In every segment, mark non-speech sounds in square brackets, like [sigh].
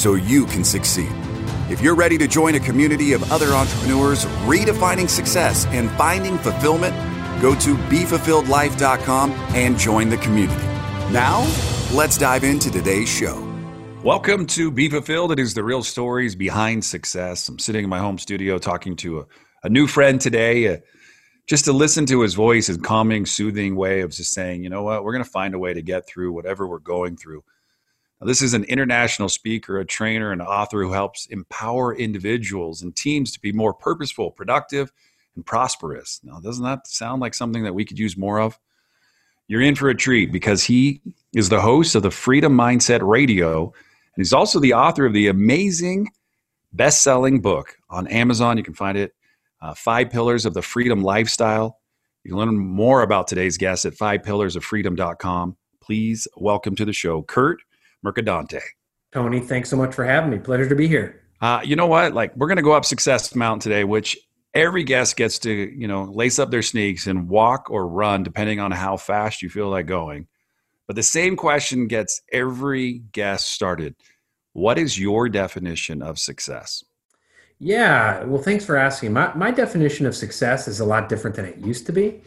so you can succeed. If you're ready to join a community of other entrepreneurs redefining success and finding fulfillment, go to BeFulfilledLife.com and join the community. Now, let's dive into today's show. Welcome to Be Fulfilled. It is the real stories behind success. I'm sitting in my home studio talking to a, a new friend today. Uh, just to listen to his voice, his calming, soothing way of just saying, you know what, we're going to find a way to get through whatever we're going through. This is an international speaker, a trainer, and author who helps empower individuals and teams to be more purposeful, productive, and prosperous. Now, doesn't that sound like something that we could use more of? You're in for a treat because he is the host of the Freedom Mindset Radio, and he's also the author of the amazing best selling book on Amazon. You can find it uh, Five Pillars of the Freedom Lifestyle. You can learn more about today's guest at fivepillarsofreedom.com. Please welcome to the show, Kurt Mercadante. Tony, thanks so much for having me. Pleasure to be here. Uh, you know what? Like, we're going to go up Success Mountain today, which every guest gets to, you know, lace up their sneaks and walk or run, depending on how fast you feel like going. But the same question gets every guest started. What is your definition of success? Yeah, well, thanks for asking. My, my definition of success is a lot different than it used to be.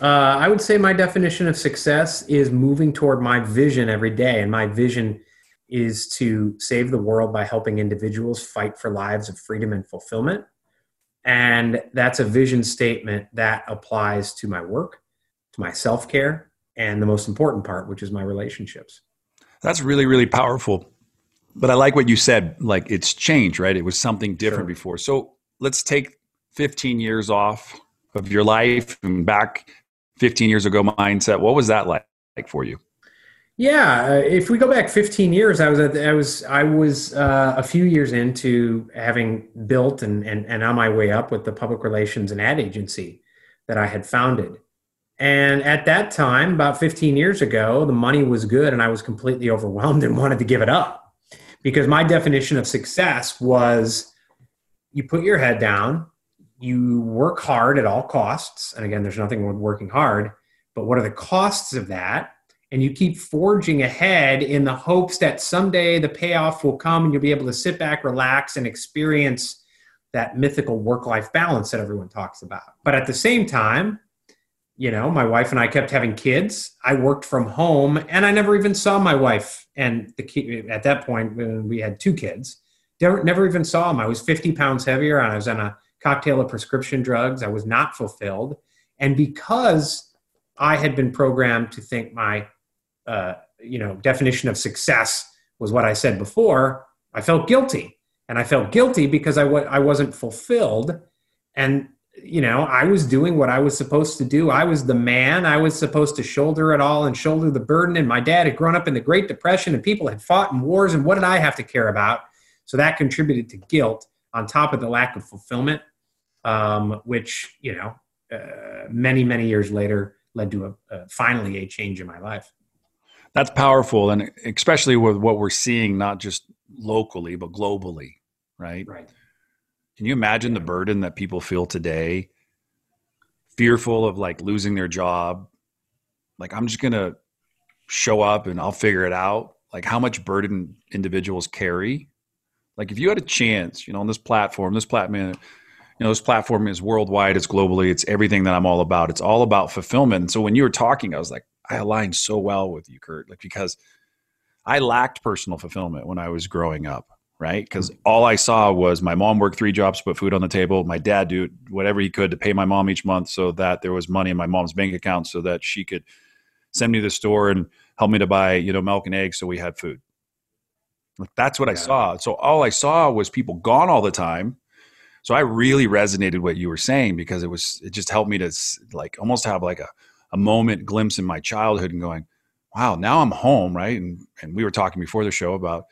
Uh, I would say my definition of success is moving toward my vision every day. And my vision is to save the world by helping individuals fight for lives of freedom and fulfillment. And that's a vision statement that applies to my work, to my self care, and the most important part, which is my relationships. That's really, really powerful. But I like what you said. Like it's changed, right? It was something different sure. before. So let's take 15 years off of your life and back 15 years ago mindset. What was that like, like for you? Yeah, uh, if we go back 15 years, I was at, I was I was uh, a few years into having built and, and and on my way up with the public relations and ad agency that I had founded. And at that time, about 15 years ago, the money was good and I was completely [laughs] overwhelmed and wanted to give it up because my definition of success was you put your head down, you work hard at all costs. And again, there's nothing with working hard, but what are the costs of that? And you keep forging ahead in the hopes that someday the payoff will come and you'll be able to sit back, relax, and experience that mythical work life balance that everyone talks about. But at the same time, you know, my wife and I kept having kids. I worked from home and I never even saw my wife. And the at that point, we had two kids, never, never even saw him. I was 50 pounds heavier and I was on a cocktail of prescription drugs. I was not fulfilled. And because I had been programmed to think my, uh, you know, definition of success was what I said before, I felt guilty. And I felt guilty because I w- I wasn't fulfilled. And you know, I was doing what I was supposed to do. I was the man. I was supposed to shoulder it all and shoulder the burden. And my dad had grown up in the Great Depression and people had fought in wars. And what did I have to care about? So that contributed to guilt on top of the lack of fulfillment, um, which, you know, uh, many, many years later led to a, a, finally a change in my life. That's powerful. And especially with what we're seeing, not just locally, but globally, right? Right can you imagine the burden that people feel today, fearful of like losing their job? Like, I'm just going to show up and I'll figure it out. Like, how much burden individuals carry. Like, if you had a chance, you know, on this platform, this platform, you know, this platform is worldwide, it's globally, it's everything that I'm all about. It's all about fulfillment. And so when you were talking, I was like, I aligned so well with you, Kurt, like because I lacked personal fulfillment when I was growing up right? Hmm. Because all I saw was my mom worked three jobs to put food on the table. My dad do whatever he could to pay my mom each month so that there was money in my mom's bank account so that she could send me to the store and help me to buy, you know, milk and eggs so we had food. Like, that's what. I saw. So all I saw was people gone all the time. So I really resonated what you were saying because it was it just helped me to like almost have like a, a moment glimpse in my childhood and going, wow, now I'm home, right? And and we were talking before the show about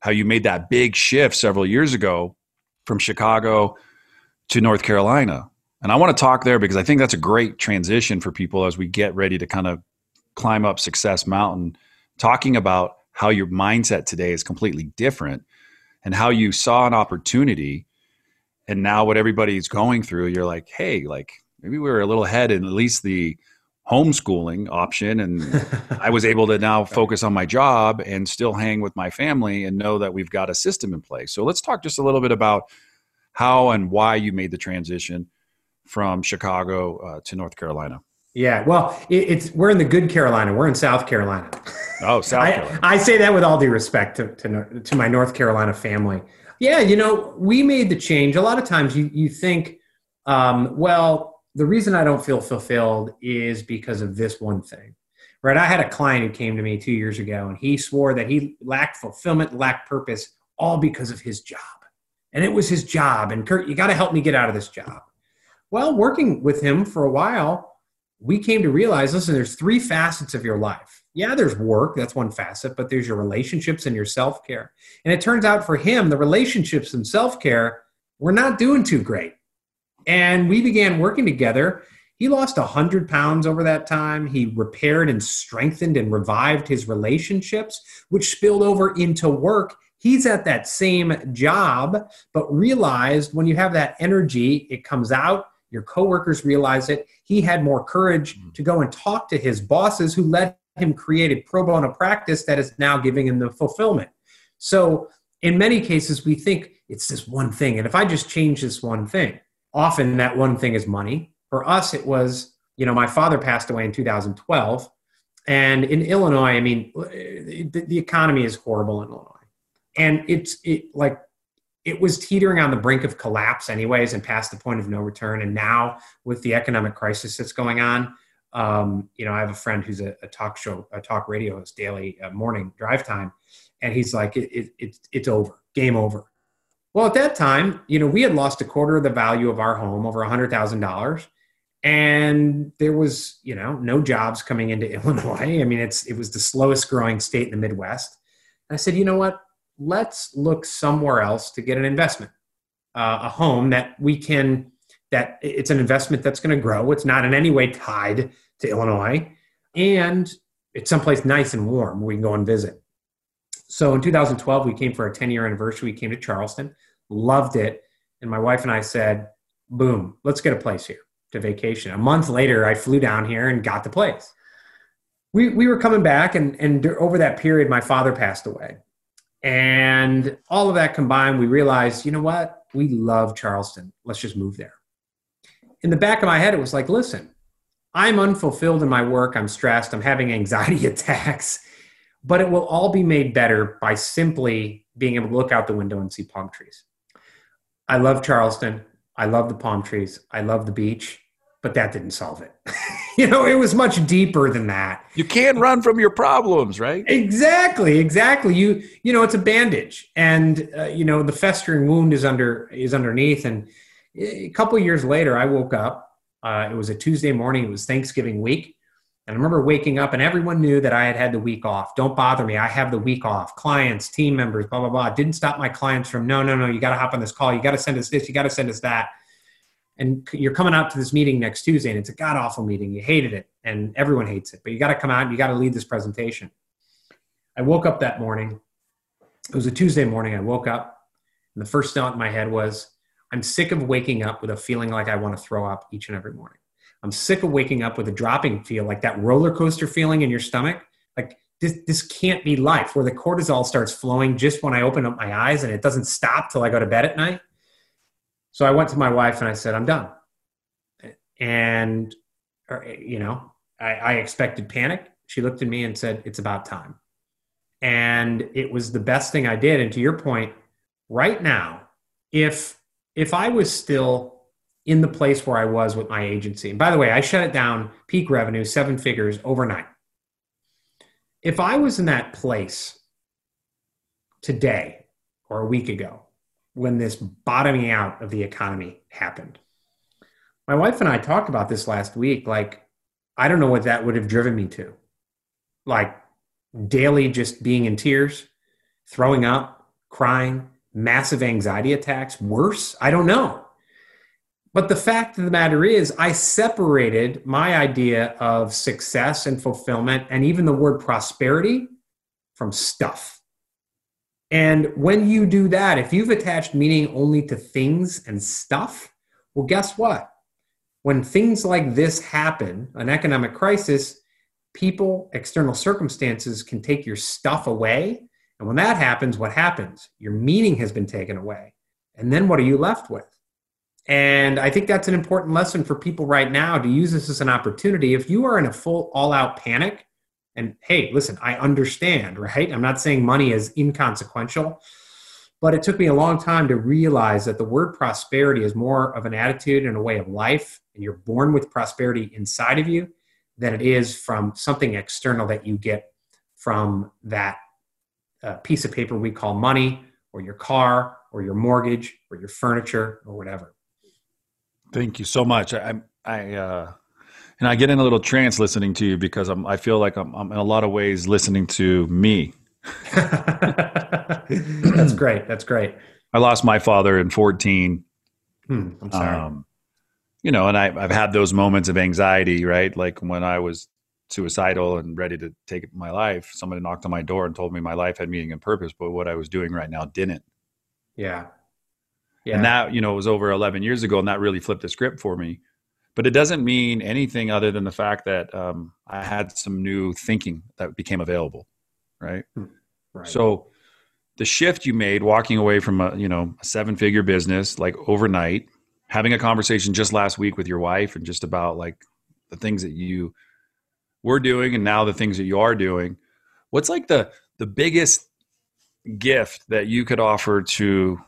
how you made that big shift several years ago from Chicago to North Carolina. And I want to talk there because I think that's a great transition for people as we get ready to kind of climb up Success Mountain, talking about how your mindset today is completely different and how you saw an opportunity. And now, what everybody's going through, you're like, hey, like maybe we were a little ahead in at least the homeschooling option. And [laughs] I was able to now focus on my job and still hang with my family and know that we've got a system in place. So, let's talk just a little bit about how and why you made the transition from Chicago uh, to North Carolina. Yeah, well, it, it's we're in the good Carolina. We're in South Carolina. Oh, South [laughs] Carolina. I, I say that with all due respect to, to, to my North Carolina family. Yeah, you know, we made the change. A lot of times, you you think, um, well, the reason I don't feel fulfilled is because of this one thing. Right? I had a client who came to me two years ago, and he swore that he lacked fulfillment, lacked purpose, all because of his job, and it was his job. And Kurt, you got to help me get out of this job. Well, working with him for a while we came to realize listen, there's three facets of your life. Yeah, there's work, that's one facet, but there's your relationships and your self care. And it turns out for him, the relationships and self care were not doing too great. And we began working together. He lost 100 pounds over that time. He repaired and strengthened and revived his relationships, which spilled over into work. He's at that same job, but realized when you have that energy, it comes out your coworkers realize it. He had more courage mm-hmm. to go and talk to his bosses who let him create a pro bono practice that is now giving him the fulfillment. So, in many cases, we think it's this one thing. And if I just change this one thing, often that one thing is money. For us, it was, you know, my father passed away in 2012. And in Illinois, I mean, uh, the, the economy is horrible in Illinois. And it's it, like it was teetering on the brink of collapse anyways and past the point of no return and now with the economic crisis that's going on um, you know i have a friend who's a, a, talk show a talk radio host daily uh, morning drive time. And he's like it, it, it, it's over. Game over. Well at that time you know we had lost a quarter of the value of our home over a hundred thousand dollars. And there was you know no jobs coming into [laughs] illinois. I mean it's it was the slowest growing state in the midwest. And i said you know what? Let's look somewhere else to get an investment, uh, a home that we can, that it's an investment that's going to grow. It's not in any way tied to Illinois. And it's someplace nice and warm we can go and visit. So in 2012, we came for our 10 year anniversary. We came to Charleston, loved it. And my wife and I said, boom, let's get a place here to vacation. A month later, I flew down here and got the place. We, we were coming back, and, and over that period, my father passed away. And all of that combined, we realized, you know what? We love Charleston. Let's just move there. In the back of my head, it was like, listen, I'm unfulfilled in my work. I'm stressed. I'm having [laughs] anxiety attacks. But it will all be made better by simply being able to look out the window and see palm trees. I love Charleston. I love the palm trees. I love the beach but that didn't solve it. [laughs] you know, it was much deeper than that. You can't run from your problems, right? Exactly, exactly. You you know, it's a bandage, and uh, you know the festering wound is under is underneath. And a couple years later, I woke up. Uh, it was a Tuesday morning. It was Thanksgiving week. And I remember waking up and everyone knew that I had had the week off. Don't bother me. I have the week off. Clients, team members, blah, blah, blah. Didn't stop my clients from, no, no, no, you got to hop on this call. You got to send us this. You got to send us that and you're coming out to this meeting next Tuesday and it's a god awful meeting. You hated it and everyone hates it, but you got to come out and you got to lead this presentation. I woke up that morning. It was a Tuesday morning. I woke up and the first thought in my head was, I'm sick of waking up with a feeling like I want to throw up each and every morning. I'm sick of waking up with a dropping feel, like that roller coaster feeling in your stomach. Like this, this can't be life where the cortisol starts flowing just when I open up my eyes and it doesn't stop till I go to bed at night. So I went to my wife and I said, I'm done. And, er, you know, I, I expected panic. She looked at me and said, It's about time. And it was the best thing I did. And to your point, right now, if if I was still in the place where I was with my agency, and by the way, I shut it down, peak revenue, seven figures overnight. If I was in that place today or a week ago, when this bottoming out of the economy happened. My wife and I talked about this last week. Like, I don't know what that would have driven me to. Like, daily just being in tears, throwing up, crying, massive anxiety attacks, worse? I don't know. But the fact of the matter is, I separated my idea of success and fulfillment and even the word prosperity from stuff. And when you do that, if you've attached meaning only to things and stuff, well, guess what? When things like this happen, an economic crisis, people, external circumstances can take your stuff away. And when that happens, what happens? Your meaning has been taken away. And then what are you left with? And I think that's an important lesson for people right now to use this as an opportunity. If you are in a full all out panic, and hey, listen, I understand, right? I'm not saying money is inconsequential, but it took me a long time to realize that the word prosperity is more of an attitude and a way of life, and you're born with prosperity inside of you than it is from something external that you get from that uh, piece of paper we call money, or your car, or your mortgage, or your furniture, or whatever. Thank you so much. I, I, uh, and I get in a little trance listening to you because I'm, I feel like I'm, I'm in a lot of ways listening to me. [laughs] That's great. That's great. I lost my father in 14. Hmm, I'm sorry. Um, you know, and I, I've had those moments of anxiety, right? Like when I was suicidal and ready to take my life, somebody knocked on my door and told me my life had meaning and purpose, but what I was doing right now didn't. Yeah. Yeah. And that, you know, was over 11 years ago, and that really flipped the script for me. But it doesn't mean anything other than the fact that um, I had some new thinking that became available, right? Hmm. right? So the shift you made, walking away from a you know a seven figure business like overnight, having a conversation just last week with your wife, and just about like the things that you were doing, and now the things that you are doing. What's like the the biggest gift that you could offer to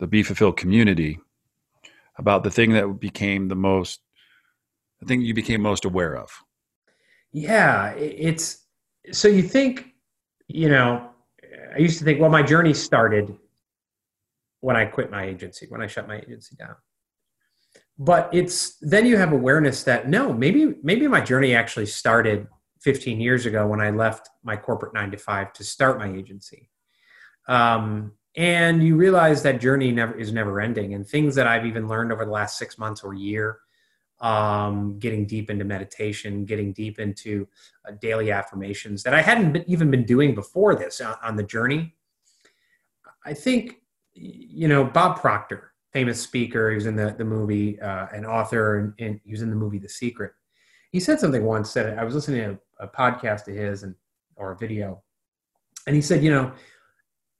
the Be Fulfilled community about the thing that became the most, the thing you became most aware of? Yeah, it's so you think, you know, I used to think, well, my journey started when I quit my agency, when I shut my agency down. But it's then you have awareness that no, maybe maybe my journey actually started 15 years ago when I left my corporate nine to five to start my agency. Um, and you realize that journey never is never ending and things that i've even learned over the last six months or year um, getting deep into meditation getting deep into uh, daily affirmations that i hadn't been, even been doing before this on, on the journey i think you know bob proctor famous speaker he was in the, the movie uh, an author and, and, he was in the movie the secret he said something once that i was listening to a, a podcast of his and or a video and he said you know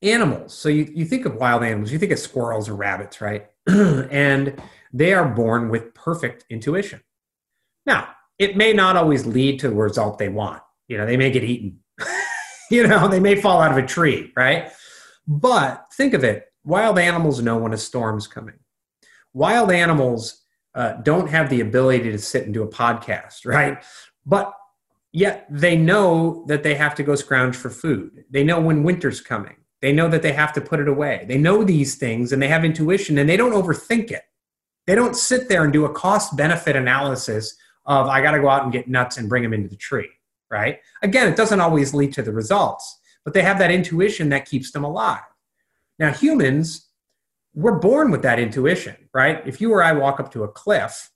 animals. So you, you think of wild animals, you think of squirrels or rabbits, right? [clears throat] and they are born with perfect intuition. Now, it may not always lead to the result they want. You know, they may get eaten. [laughs] you know, they may fall out of a tree, right? But think of it wild animals know when a storm's coming. Wild animals uh, don't have the ability to sit and do a podcast, [laughs] right? But yet they know that they have to go scrounge for food. They know when winter's coming. They know that they have to put it away. They know these things and they have intuition and they don't overthink it. They don't sit there and do a cost benefit analysis of, I got to go out and get nuts and bring them into the tree, right? Again, it doesn't always lead to the results, but they have that intuition that keeps them alive. Now, humans, we're born with that intuition, right? If you or I walk up to a cliff,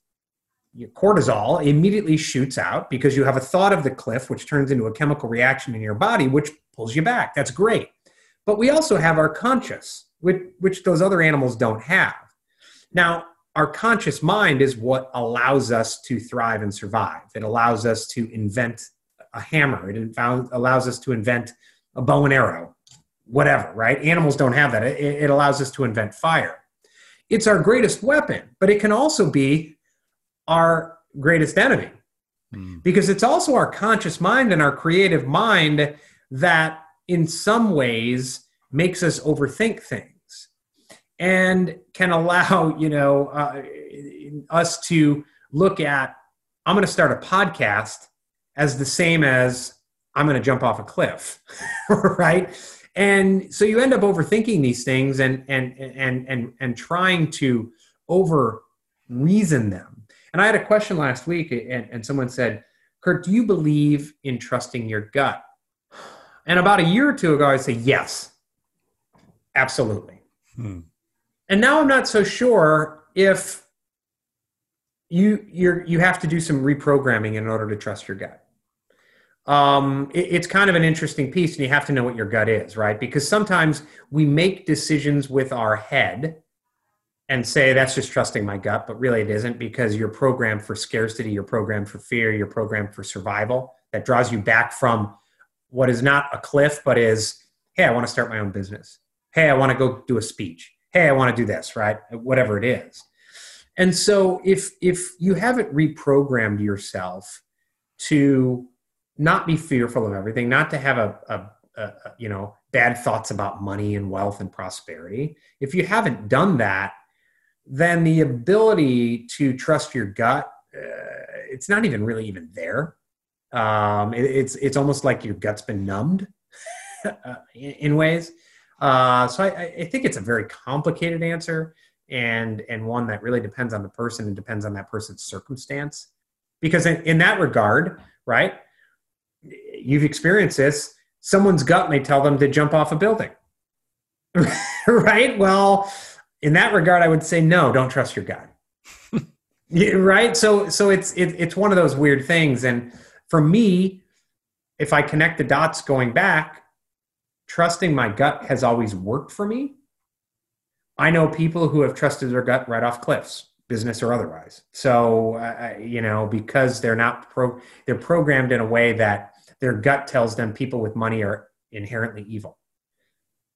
your cortisol immediately shoots out because you have a thought of the cliff, which turns into a chemical reaction in your body, which pulls you back. That's great. But we also have our conscious, which, which those other animals don't have. Now, our conscious mind is what allows us to thrive and survive. It allows us to invent a hammer. It allows us to invent a bow and arrow, whatever, right? Animals don't have that. It, it allows us to invent fire. It's our greatest weapon, but it can also be our greatest enemy mm. because it's also our conscious mind and our creative mind that in some ways makes us overthink things and can [laughs] allow you know uh, us to look at i'm going to start a podcast as the same as i'm going to jump off a cliff [laughs] right and so you end up overthinking these things and and and and and trying to over reason them and i had a question last week and, and someone said kurt do you believe in trusting your gut and about a year or two ago, I say, yes, Absolutely. Hmm. And now I'm not so sure if you you you have to do some reprogramming in order to trust your gut. Um, it, it's kind of an interesting piece, and you have to know what your gut is, right? Because sometimes we make decisions with our head and say that's just trusting my gut, but really it isn't because you're programmed for scarcity, you're programmed for fear, you're programmed for survival. That draws you back from what is not a cliff, but is, hey, I want to start my own business. Hey, I want to go do a speech. Hey, I want to do this, right? Whatever it is. And so if if you haven't reprogrammed yourself to not be fearful of everything, not to have a, a, a, you know bad thoughts about money and wealth and prosperity, if you haven't done that, then the ability to trust your gut, uh, it's not even really even there. Um, it, it's it's almost like your gut's been numbed [laughs] uh, in, ways. Uh, so I, I think it's a very complicated answer and and one that really depends on the person and depends on that person's circumstance because in, in that regard right you've experienced this someone's gut may tell them to jump off a building. [laughs] Right? Well in that regard i would say no don't trust your gut. [laughs] Yeah, right? So so it's it, it's one of those weird things. And for me if i connect the dots going back trusting my gut has always worked for me. I know people who have trusted their gut right off cliffs, business or otherwise. So, uh, you know, because they're not pro, they're programmed in a way that their gut tells them people with money are inherently evil.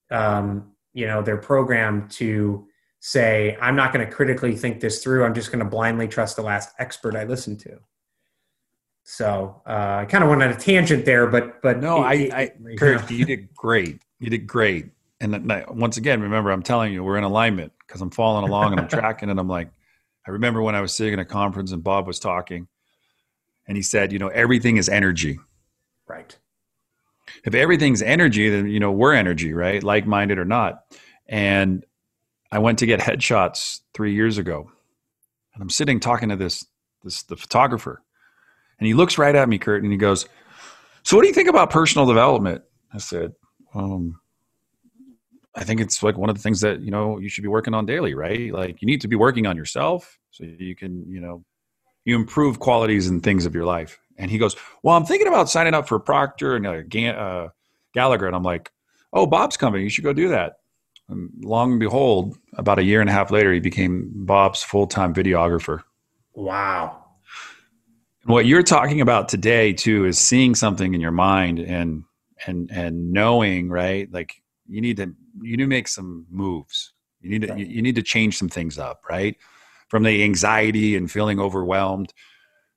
Um, you know, they're programmed to say, I'm not going to critically think this through. I'm just going to blindly trust the last expert I listen to. So uh, I kind of went on a tangent there, but but no, it, I, I Kurt, you did great. You did great and once again, remember, I'm telling you, we're in alignment because I'm following along and I'm [laughs] tracking. And I'm like, I remember when I was sitting in a conference and Bob was talking, and he said, you know, everything is energy. Right. If everything's energy, then you know we're energy, right? Like-minded or not. And I went to get headshots three years ago, and I'm sitting talking to this this the photographer, and he looks right at me, Kurt, and he goes, "So what do you think about personal development?" I said, um, I think it's like one of the things that you know you should be working on daily, right? Like you need to be working on yourself so you can you know you improve qualities and things of your life. And he goes, "Well, I'm thinking about signing up for Proctor and uh, uh, Gallagher," and I'm like, "Oh, Bob's coming. You should go do that." And long and behold, about a year and a half later, he became Bob's full time videographer. Wow. And what you're talking about today too is seeing something in your mind and and and knowing right like you need to you need to make some moves. You need to right. you, you need to change some things up, right? From the anxiety and feeling overwhelmed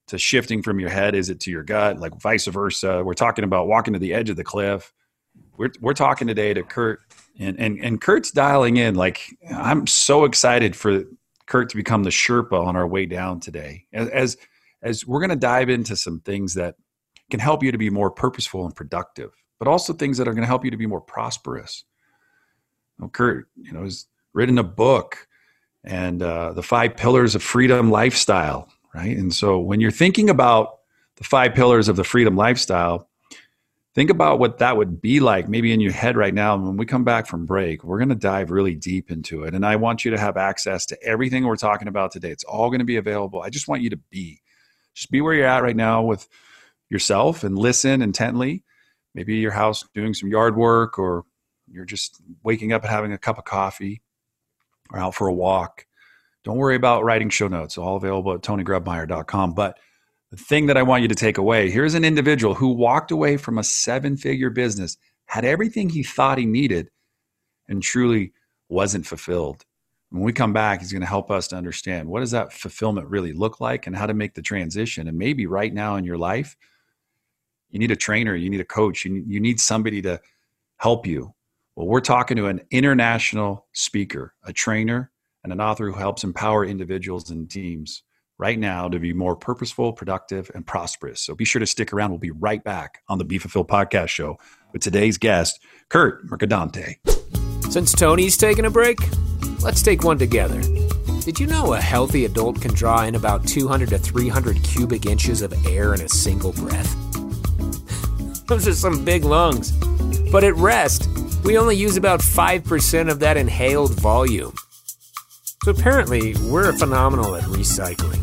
to shifting from your head? Is it to your gut? Like vice versa. We're talking about walking to the edge of the cliff. We're, we're talking today to kurt and, and and kurt's dialing in. Like i'm so excited for kurt to become the sherpa on our way down today. As as, as we're going to dive into some things that can help you to be more purposeful and productive but also things that are going to help you to be more prosperous. Kurt, you know, has written a book and uh, the five pillars of freedom lifestyle, right? And so when you're thinking about the five pillars of the freedom lifestyle, think about what that would be like maybe in your head right now. And when we come back from break, we're going to dive really deep into it. And I want you to have access to everything we're talking about today. It's all going to be available. I just want you to be, just be where you're at right now with yourself and listen intently. Maybe your house doing some yard work or you're just waking up and having a cup of coffee or out for a walk, don't worry about writing show notes. All available at tonygrebmeyer.com. But the thing that I want you to take away here's an individual who walked away from a seven figure business, had everything he thought he needed, and truly wasn't fulfilled. When we come back, he's going to help us to understand what does that fulfillment really look like and how to make the transition. And maybe right now in your life, you need a trainer, you need a coach, you, you need somebody to help you well, we're talking to an international speaker, a trainer, and an author who helps empower individuals and teams right now to be more purposeful, productive, and prosperous. So be sure to stick around. We'll be right back on the Be Fulfilled podcast show with today's guest, Kurt Mercadante. Since Tony's taking a break, let's take one together. Did you know a healthy adult can draw in about 200 to 300 cubic inches of air in a single breath? [laughs] Those are some big lungs. But at rest, we only use about 5% of that inhaled volume. So apparently, we're phenomenal at recycling.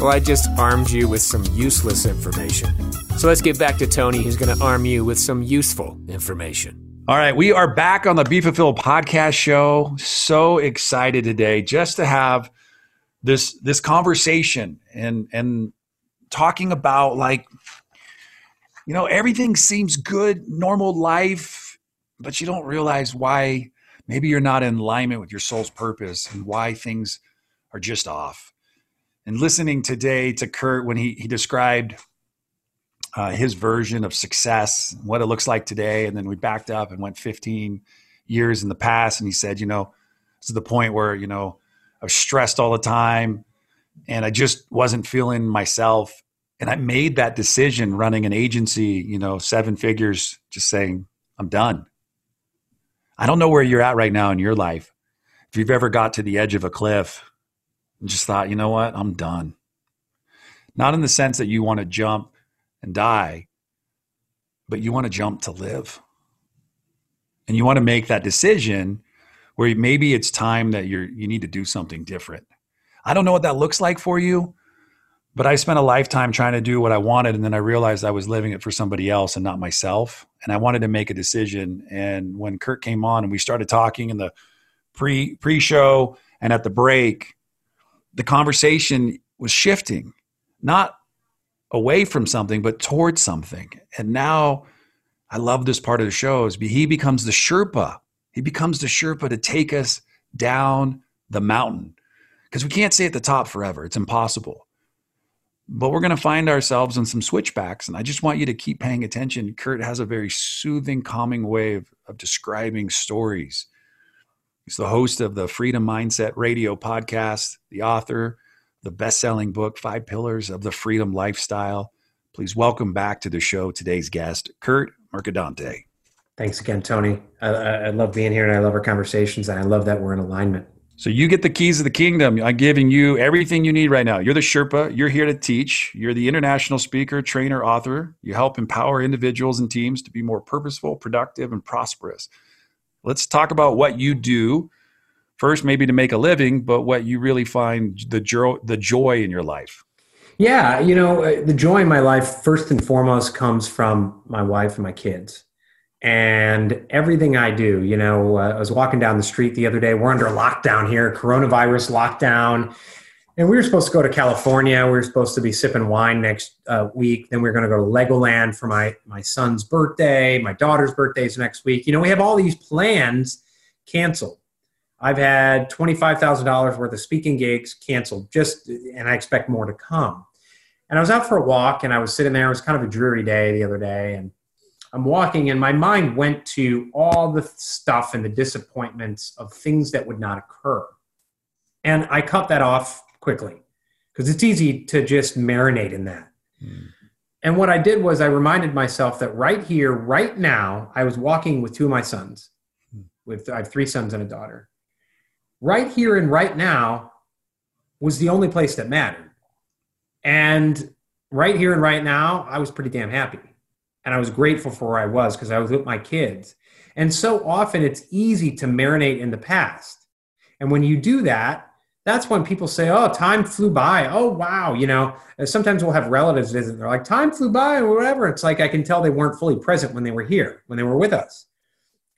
Well, I just armed you with some useless information. So let's get back to Tony, who's going to arm you with some useful information. All right, we are back on the Be Fulfilled podcast show. So excited today just to have this this conversation and and talking about like you know everything seems good, normal life, but you don't realize why maybe you're not in alignment with your soul's purpose and why things are just off. And listening today to Kurt when he he described uh, his version of success, what it looks like today. And then we backed up and went 15 years in the past. And he said, you know, to the point where, you know, I was stressed all the time and I just wasn't feeling myself. And I made that decision running an agency, you know, seven figures, just saying, I'm done. I don't know where you're at right now in your life. If you've ever got to the edge of a cliff and just thought, you know what, I'm done. Not in the sense that you want to jump and die, but you want to jump to live. And you want to make that decision where maybe it's time that you're you need to do something different. I don't know what that looks like for you, but I spent a lifetime trying to do what I wanted and then I realized I was living it for somebody else and not myself. And I wanted to make a decision. And when Kurt came on and we started talking in the pre pre show and at the break, the conversation was shifting. Not away from something, but towards something. And now I love this part of the show is he becomes the Sherpa. He becomes the Sherpa to take us down the mountain because we can't stay at the top forever. It's impossible. But we're going to find ourselves in some switchbacks. And I just want you to keep paying attention. Kurt has a very soothing, calming way of, of describing stories. He's the host of the Freedom Mindset Radio podcast, the author, the best selling book, Five Pillars of the Freedom Lifestyle. Please welcome back to the show today's guest, Kurt Mercadante. Thanks again, Tony. I, I, love being here and I love our conversations and I love that we're in alignment. So you get the keys of the kingdom. I'm giving you everything you need right now. You're the Sherpa. You're here to teach. You're the international speaker, trainer, author. You help empower individuals and teams to be more purposeful, productive, and prosperous. Let's talk about what you do first maybe to make a living, but what you really find the joy, the joy in your life. Yeah, you know, uh, the joy in my life first and foremost comes from my wife and my kids. And everything I do, you know, uh, I was walking down the street the other day. We're under lockdown here, coronavirus lockdown. And we were supposed to go to California. We were supposed to be sipping wine next uh, week. Then we are going to go to Legoland for my my son's birthday. My daughter's birthday is next week. You know, we have all these plans canceled. I've had $25,000 worth of speaking gigs canceled just, and I expect more to come. And I was out for a walk and I was sitting there. It was kind of a dreary day the other day. And I'm walking and my mind went to all the stuff and the disappointments of things that would not occur. And I cut that off quickly because it's easy to just marinate in that. Mm. And what I did was I reminded myself that right here, right now, I was walking with two of my sons. Hmm. With I have three sons and a daughter right here and right now was the only place that mattered. And right here and right now, I was pretty damn happy. And I was grateful for where I was because I was with my kids. And so often it's easy to marinate in the past. And when you do that, that's when people say, oh, time flew by. Oh, wow. You know, uh, sometimes we'll have relatives visit. They're like, time flew by or whatever. It's like I can tell they weren't fully present when they were here, when they were with us.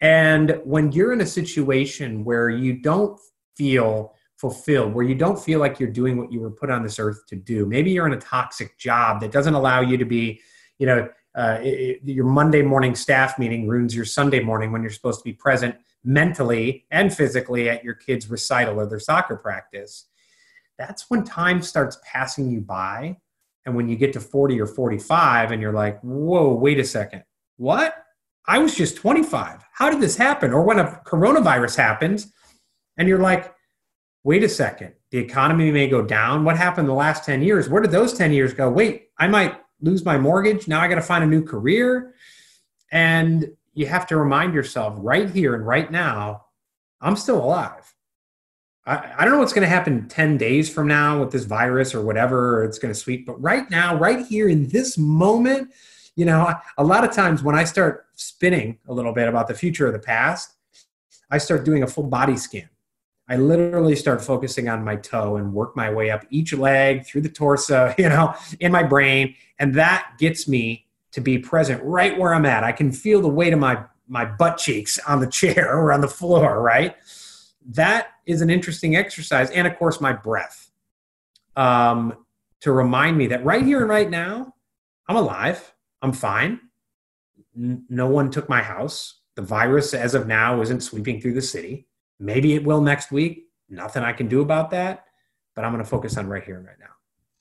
And when you're in a situation where you don't feel fulfilled, where you don't feel like you're doing what you were put on this earth to do. Maybe you're in a toxic job that doesn't allow you to be, you know, uh, it, your Monday morning staff meeting ruins your Sunday morning when you're supposed to be present mentally and physically at your kid's recital or their soccer practice. That's when time starts passing you by. And when you get to 40 or 45 and you're like, whoa, wait a second, what? I was just 25. How did this happen? Or when a coronavirus happens, and you're like, wait a second, the economy may go down. What happened the last 10 years? Where did those 10 years go? Wait, I might lose my mortgage. Now I got to find a new career. And you have to remind yourself right here and right now, I'm still alive. I, I don't know what's going to happen 10 days from now with this virus or whatever it's going to sweep, but right now, right here in this moment, you know, a lot of times when I start spinning a little bit about the future of the past, I start doing a full body scan. I literally start focusing on my toe and work my way up each leg through the torso, [laughs] you know, in my brain. And that gets me to be present right where I'm at. I can feel the weight of my, my butt cheeks on the [laughs] chair or on the floor, right? That is an interesting exercise. And of course, my breath um, to remind me that right here and right now, I'm alive. I'm fine. N- no one took my house. The virus, as of now, isn't sweeping through the city. Maybe it will next week. Nothing I can do about that. But I'm going to focus on right here and right now.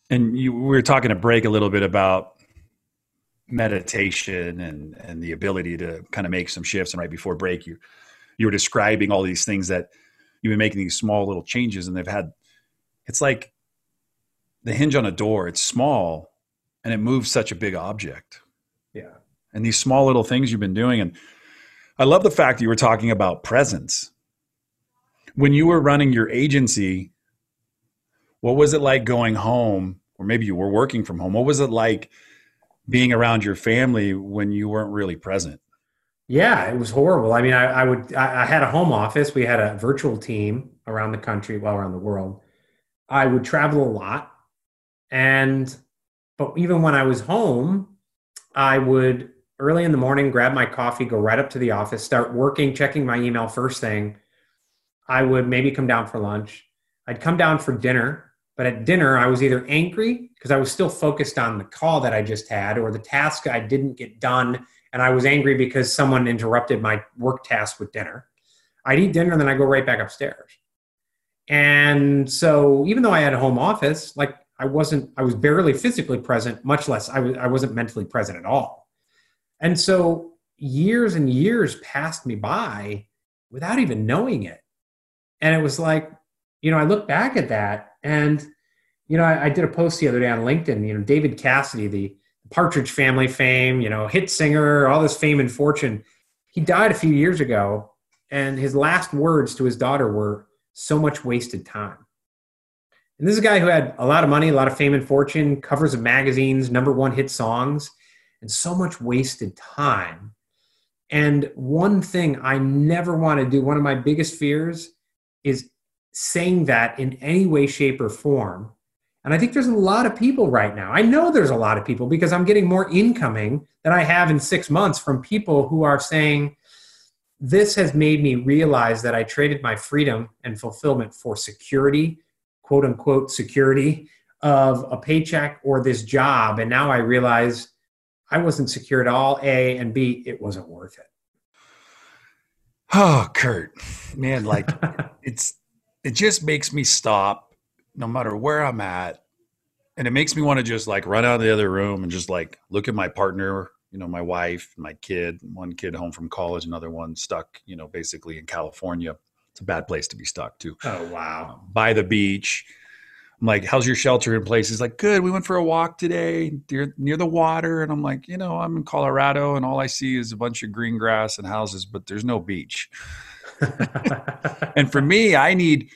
And you, we were talking to break a little bit about meditation and and the ability to kind of make some shifts. And right before break, you you were describing all these things that you've been making these small little changes, and they've had. It's like the hinge on a door. It's small, and it moves such a big object. Yeah. And these small little things you've been doing, and I love the fact that you were talking about presence. When you were running your agency, what was it like going home, or maybe you were working from home? What was it like being around your family when you weren't really present? Yeah, it was horrible. I mean, I, I would, I, I, had a home office. We had a virtual team around the country, well, around the world. I would travel a lot. And, but even when I was home, I would early in the morning grab my coffee, go right up to the office, start working, checking my email first thing. I would maybe come down for lunch. I'd come down for dinner, but at dinner, I was either angry because I was still focused on the call that I just had or the task I didn't get done. And I was angry because someone interrupted my work task with dinner. I'd eat dinner and then I go right back upstairs. And so even though I had a home office, like I wasn't, I was barely physically present, much less I, was, I wasn't mentally present at all. And so years and years passed me by without even knowing it. And it was like, you know, I look back at that and, you know, I, I did a post the other day on LinkedIn, you know, David Cassidy, the Partridge family fame, you know, hit singer, all this fame and fortune. He died a few years ago, and his last words to his daughter were, so much wasted time. And this is a guy who had a lot of money, a lot of fame and fortune, covers of magazines, number one hit songs, and so much wasted time. And one thing I never want to do, one of my biggest fears is saying that in any way, shape, or form. And I think there's a lot of people right now. I know there's a lot of people because I'm getting more incoming than I have in six months from people who are saying, this has made me realize that I traded my freedom and fulfillment for security, quote unquote security of a paycheck or this job. And now I realize I wasn't secure at all. A and B, it wasn't worth it. Oh, Kurt, man, like [laughs] it's it just makes me stop no matter where I'm at. And it makes me want to just like run out of the other room and just like look at my partner, you know, my wife, my kid, one kid home from college, another one stuck, you know, basically in California. It's a bad place to be stuck too. Oh, wow. Um, by the beach. I'm like, how's your shelter in place? He's like, good. We went for a walk today near, near the water. And I'm like, you know, I'm in Colorado and all I see is a bunch of green grass and houses, but there's no beach. and for me, I need,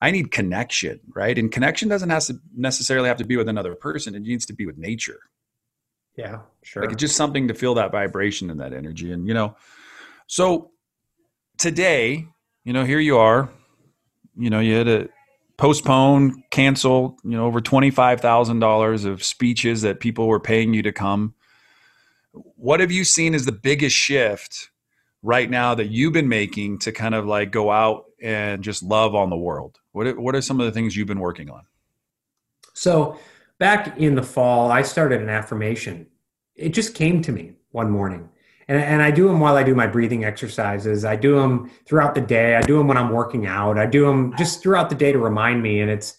I need connection, right? And connection doesn't have to necessarily have to be with another person. It needs to be with nature. Yeah, sure. Like it's just something to feel that vibration and that energy. And, you know, so today, you know, here you are, you know, you had to postpone, cancel, you know, over $25,000 of speeches that people were paying you to come. What have you seen as the biggest shift right now that you've been making to kind of like go out and just love on the world? What what are some of the things you've been working on? So, back in the fall, I started an affirmation. It just came to me one morning. And, and I do them while I do my breathing exercises. I do them throughout the day. I do them when I'm working out. I do them just throughout the day to remind me. And it's,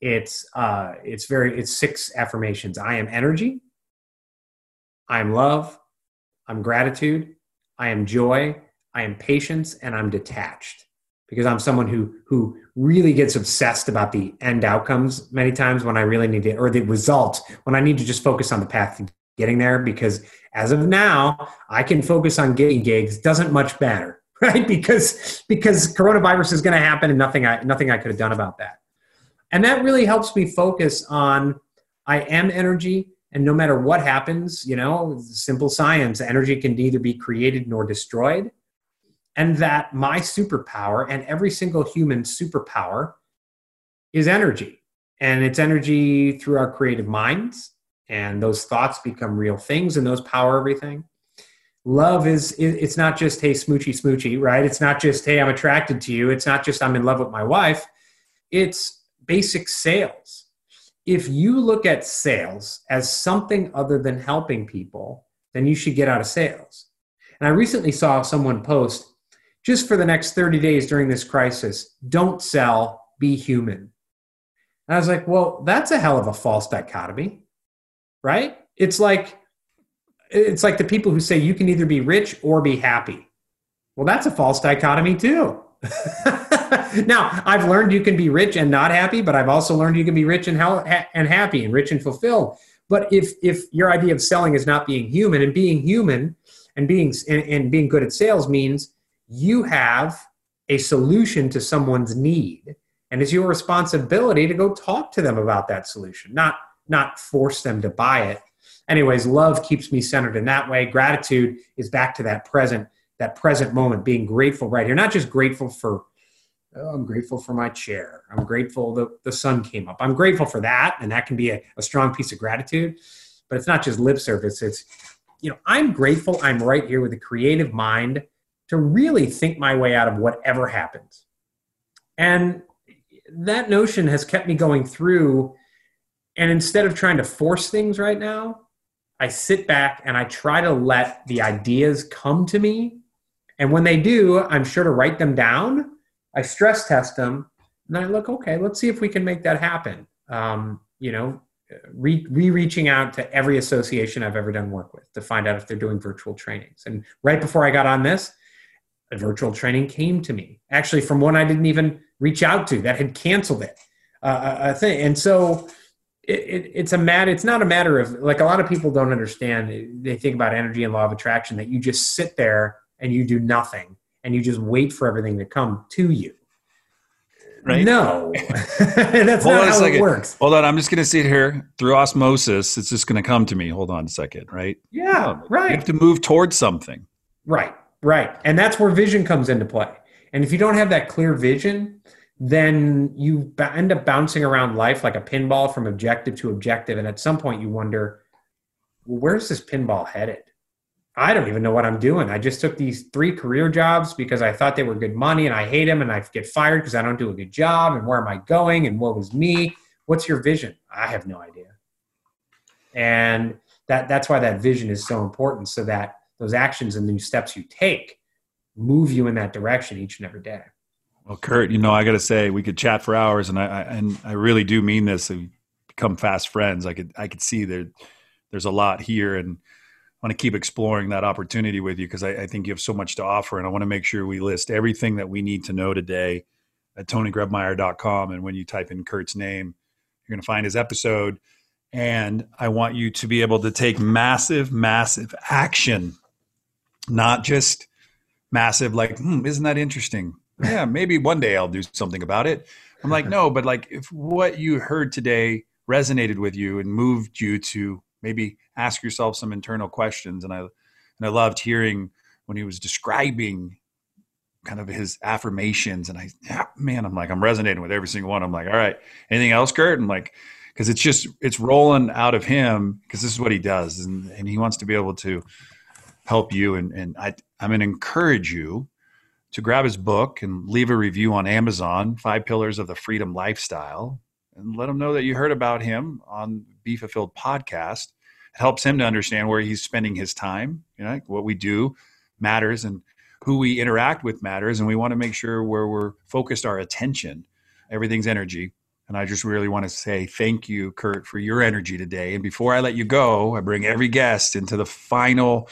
it's, uh, it's very, it's six affirmations. I am energy. I am love. I'm gratitude. I am joy. I am patience and I'm detached because I'm someone who who really gets obsessed about the end outcomes many times when I really need to or the result when I need to just focus on the path to getting there because as of now I can focus on getting gigs doesn't much matter [laughs] right because because coronavirus is going to happen and nothing I nothing I could have done about that and that really helps me focus on I am energy And no matter what happens, you know, simple science, energy can neither be created nor destroyed. And that my superpower and every single human superpower is energy. And it's energy through our creative minds. And those thoughts become real things and those power everything. Love is it's not just hey smoochy smoochy right? It's not just hey i'm attracted to you. It's not just i'm in love with my wife. It's basic sales. If you look at sales as something other than helping people then you should get out of sales. And i recently saw someone post just for the next 30 days during this crisis don't sell be human. And i was like well that's a hell of a false dichotomy right it's like it's like the people who say you can either be rich or be happy. Well, that's a false dichotomy too. [laughs] now, I've learned you can be rich and not happy, but I've also learned you can be rich and, ha- and happy and rich and fulfilled. But if if your idea of selling is not being human and being human and being and, and being good at sales means you have a solution to someone's need and it's your responsibility to go talk to them about that solution, not not force them to buy it. Anyways love keeps me centered in that way. Gratitude is back to that present that present moment being grateful right here. Not just grateful for oh, i'm grateful for my chair. I'm grateful that the sun came up. I'm grateful for that and that can be a, a strong piece of gratitude but it's not just lip service. It's you know i'm grateful i'm right here with a creative mind to really think my way out of whatever happens. And that notion has kept me going through and instead of trying to force things right now I sit back and I try to let the ideas come to me. And when they do, I'm sure to write them down. I stress test them and I look, okay, let's see if we can make that happen. Um, you know, re reaching out to every association I've ever done work with to find out if they're doing virtual trainings. And right before I got on this, a virtual training came to me, actually from one I didn't even reach out to that had canceled it. Uh, a thing. And so, it, it, it's a matter it's not a matter of like a lot of people don't understand they think about energy and law of attraction that you just sit there and you do nothing and you just wait for everything to come to you. Right. No. [laughs] That's hold not how it works. Hold on i'm just going to sit here. Through osmosis it's just going to come to me. Hold on a second right? Yeah right you have to move towards something. Right right. And that's where vision comes into play. And if you don't have that clear vision then you end up bouncing around life like a pinball from objective to objective. And at some point, you wonder, well, where's this pinball headed? I don't even know what I'm doing. I just took these three career jobs because I thought they were good money and I hate them and I get fired because I don't do a good job. And where am I going? And what was me? What's your vision? I have no idea. And that, that's why that vision is so important so that those actions and the steps you take move you in that direction each and every day. Well, Kurt, you know, I got to say, we could chat for hours, and I, I, and I really do mean this. We become fast friends. I could I could see that there's a lot here, and I want to keep exploring that opportunity with you because I, I, think you have so much to offer, and I want to make sure we list everything that we need to know today at TonyGrebmeyer.com. And when you type in Kurt's name, you're going to find his episode. And I want you to be able to take massive, massive action, not just massive, like, hmm, isn't that interesting? Yeah, maybe one day I'll do something about it. I'm like, no, but like if what you heard today resonated with you and moved you to maybe ask yourself some internal questions. And I and I loved hearing when he was describing kind of his affirmations. And I yeah, man, I'm like, I'm resonating with every single one. I'm like, all right, anything else, Kurt? And like, because it's just it's rolling out of him because this is what he does. And and he wants to be able to help you. And and I I'm gonna encourage you to grab his book and leave a review on Amazon, Five Pillars of the Freedom Lifestyle, and let him know that you heard about him on Be Fulfilled podcast. It helps him to understand where he's spending his time. You know, what we do matters and who we interact with matters. And we want to make sure where we're focused our attention, everything's energy. And I just really want to say thank you, Kurt, for your energy today. And before I let you go, I bring every guest into the final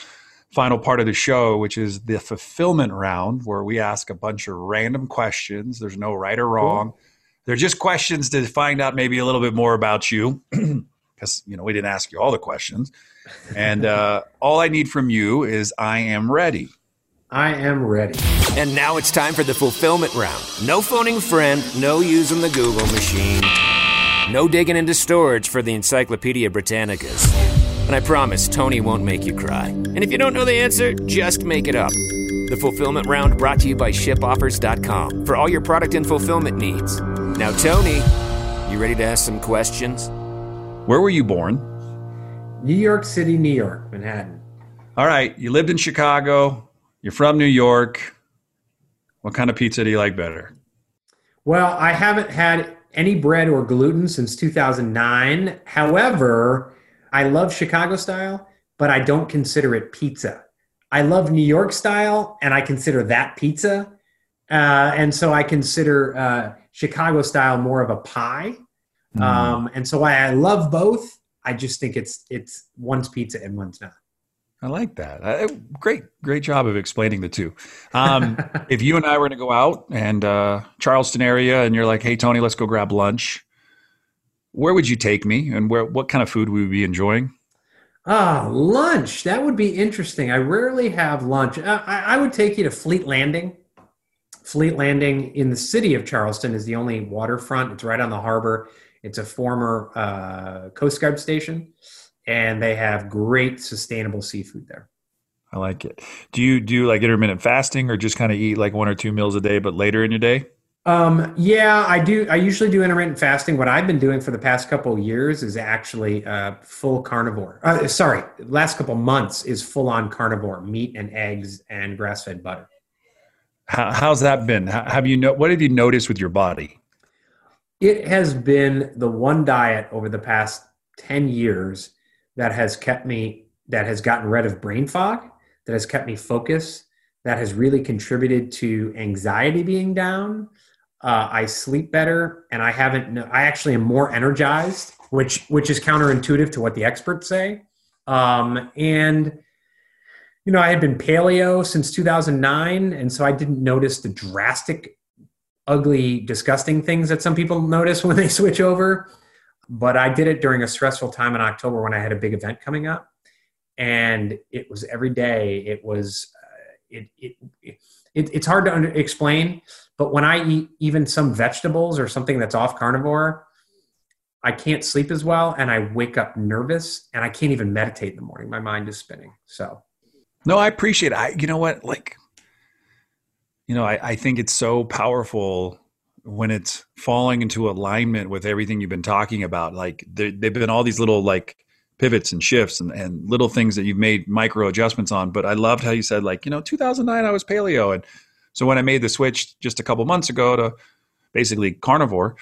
final part of the show, which is the fulfillment round, where we ask a bunch of random questions. There's no right or wrong. Cool. They're just questions to find out maybe a little bit more about you, [clears throat] because you know we didn't ask you all the questions. And uh, [laughs] all I need from you is I am ready. I am ready. And now it's time for the fulfillment round. No phoning friend, no using the Google machine, no digging into storage for the Encyclopedia Britannicas. And I promise Tony won't make you cry. And if you don't know the answer, just make it up. The fulfillment round brought to you by shipoffers.com for all your product and fulfillment needs. Now, Tony, you ready to ask some questions? Where were you born? New York City, New York, Manhattan. All right, you lived in Chicago. You're from New York. What kind of pizza do you like better? Well, I haven't had any bread or gluten since 2009. However, I love Chicago style, but I don't consider it pizza. I love New York style, and I consider that pizza. Uh, and so I consider uh, Chicago style more of a pie. Mm. Um, and so I, I love both. I just think it's it's one's pizza and one's not. I like that. Uh, great, great job of explaining the two. Um, [laughs] if you and I were going to go out and uh, Charleston area, and you're like, "Hey, Tony, let's go grab lunch," where would you take me, and where? What kind of food would we be enjoying? Ah, lunch. That would be interesting. I rarely have lunch. I, I would take you to Fleet Landing. Fleet Landing in the city of Charleston is the only waterfront. It's right on the harbor. It's a former uh, Coast Guard station and they have great sustainable seafood there. I like it. Do you do like intermittent fasting or just kind of eat like one or two meals a day, but later in your day? Um, yeah, I do. I usually do intermittent fasting. What I've been doing for the past couple years is actually uh, full carnivore. Uh, sorry, last couple months is full on carnivore, meat and eggs and grass fed butter. How, how's that been? Have you know? What have you noticed with your body? It has been the one diet over the past ten years that has kept me that has gotten rid of brain fog that has kept me focused that has really contributed to anxiety being down uh, i sleep better and i haven't i actually am more energized which which is counterintuitive to what the experts say um, and you know i had been paleo since 2009 and so i didn't notice the drastic ugly disgusting things that some people notice [laughs] when they switch over but I did it during a stressful time in October when I had a big event coming up, and it was every day. It was uh, it, it, it, it's hard to under, explain, but when I eat even some vegetables or something that's off carnivore, I can't sleep as well, and I wake up nervous, and I can't even meditate in the morning. My mind is spinning. So, no, I appreciate. It. I you know what like. You know, I, I think it's so powerful when it's falling into alignment with everything you've been talking about like there, they've been all these little like pivots and shifts and, and little things that you've made micro adjustments on but i loved how you said like you know 2009 i was paleo and so when i made the switch just a couple months ago to basically carnivore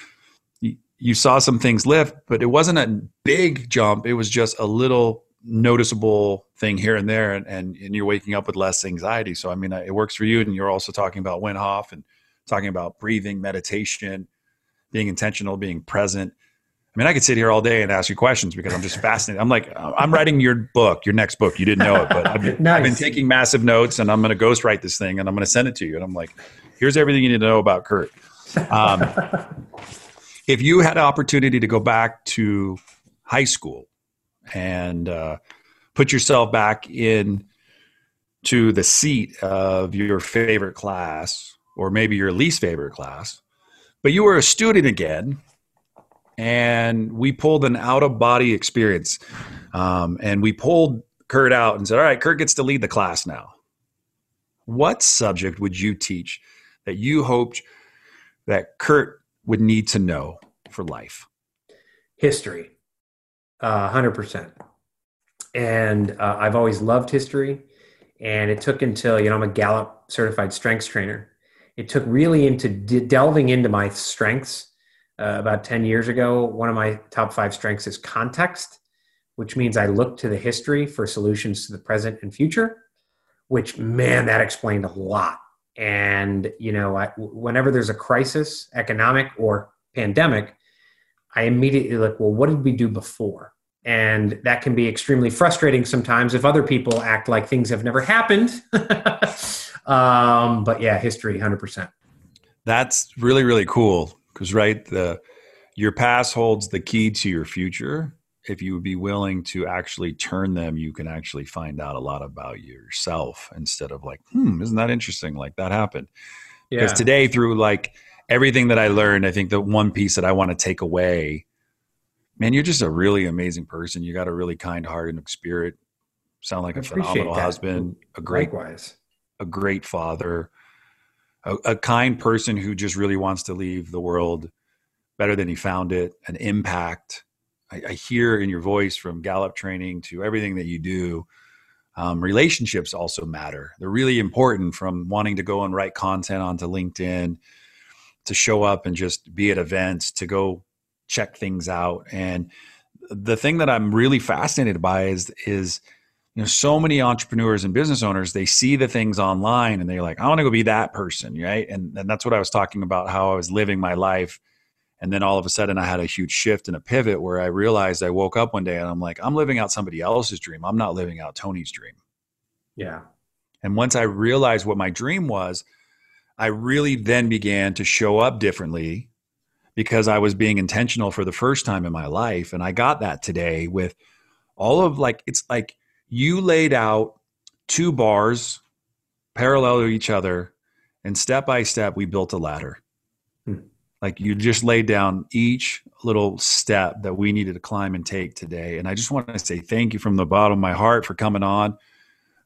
you, saw some things lift but it wasn't a big jump it was just a little noticeable thing here and there and, and, and you're waking up with less anxiety so i mean it works for you and you're also talking about Wim Hof and talking about breathing, meditation, being intentional, being present. I mean, I could sit here all day and ask you questions because I'm just fascinated. I'm like, I'm writing your book, your next book. You didn't know it, but I've been, nice. I've been taking massive notes and I'm going to ghostwrite this thing and I'm going to send it to you. And I'm like, here's everything you need to know about Kurt. Um, [laughs] if you had an opportunity to go back to high school and uh, put yourself back in to the seat of your favorite class or maybe your least favorite class, but you were a student again, and we pulled an out of body experience, um, and we pulled Kurt out and said, "All right, Kurt gets to lead the class now." What subject would you teach that you hoped that Kurt would need to know for life? History, uh, hundred percent. And uh, I've always loved history, and it took until you know I'm a Gallup certified strengths trainer it took really into de- delving into my strengths uh, about 10 years ago. One of my top five strengths is context, which means I look to the history for solutions to the present and future, which, man, that explained a lot. And, you know, I, whenever there's a crisis, economic or pandemic, I immediately look, well, what did we do before? And that can be extremely frustrating sometimes if other people act like things have never happened. [laughs] Um, but yeah, history, hundred percent. That's really really cool because right the your past holds the key to your future. If you would be willing to actually turn them, you can actually find out a lot about yourself instead of like, hmm, isn't that interesting? Like that happened. Yeah. Because today, through like everything that I learned, I think the one piece that I want to take away man, you're just a really amazing person. You got a really kind heart and spirit. Sound like I a phenomenal that. husband, a great, Likewise. a great father, a, a kind person who just really wants to leave the world better than he found it, an impact. I, I hear in your voice from Gallup training to everything that you do. Um, relationships also matter. They're really important from wanting to go and write content onto LinkedIn to show up and just be at events to go check things out. And the thing that I'm really fascinated by is is you know so many entrepreneurs and business owners they see the things online and they're like I want to go be that person, right? And and that's what I was talking about how I was living my life. And then all of a sudden I had a huge shift and a pivot where I realized I woke up one day and I'm like I'm living out somebody else's dream. I'm not living out Tony's dream. Yeah. And once I realized what my dream was, I really then began to show up differently because I was being intentional for the first time in my life. And I got that today with all of like, it's like you laid out two bars parallel to each other, and step by step, we built a ladder. Hmm. Like you just laid down each little step that we needed to climb and take today. And I just want to say thank you from the bottom of my heart for coming on.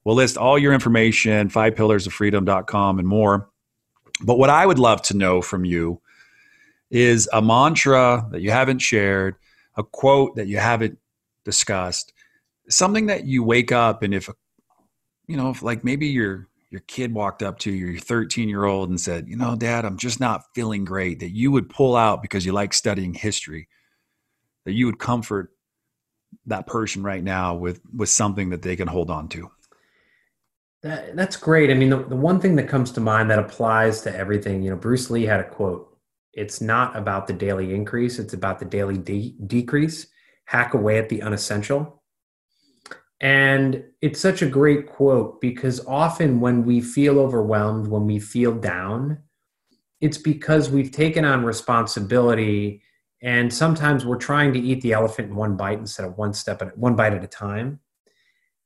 We'll list all your information, five pillars of freedom.com and more. But what I would love to know from you is a mantra that you haven't shared, a quote that you haven't discussed, something that you wake up and if you know, if like maybe your your kid walked up to your 13 year old and said, "You know, Dad, I'm just not feeling great," that you would pull out because you like studying history, that you would comfort that person right now with with something that they can hold on to. That, that's great. I mean, the, the one thing that comes to mind that applies to everything, you know, Bruce Lee had a quote it's not about the daily increase, it's about the daily de- decrease. Hack away at the unessential. And it's such a great quote because often when we feel overwhelmed, when we feel down, it's because we've taken on responsibility and sometimes we're trying to eat the elephant in one bite instead of one step at one bite at a time.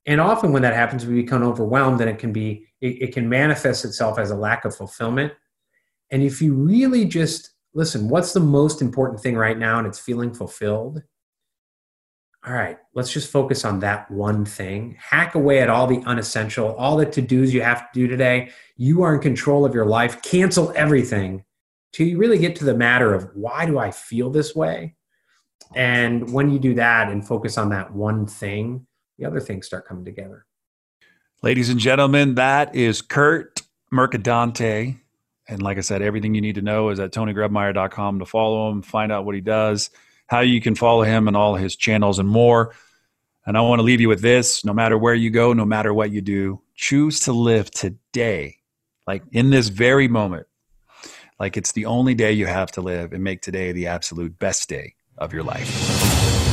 And often when that happens, we become overwhelmed and it can be it, it can manifest itself as a lack of fulfillment. And if you really just listen, what's the most important thing right now? And it's feeling fulfilled. All right, let's just focus on that one thing. Hack away at all the unessential, all the to dos you have to do today. You are in control of your life. Cancel everything till you really get to the matter of why do I feel this way? And when you do that and focus on that one thing, the other things start coming together. Ladies and gentlemen, that is Kurt Mercadante. And like I said, everything you need to know is at tonygrebmeyer.com to follow him, find out what he does, how you can follow him and all his channels and more. And I want to leave you with this no matter where you go, no matter what you do, choose to live today, like in this very moment, like it's the only day you have to live and make today the absolute best day of your life.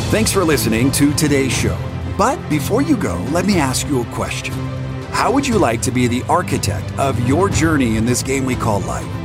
Thanks for listening to today's show. But before you go, let me ask you a question. How would you like to be the architect of your journey in this game we call life?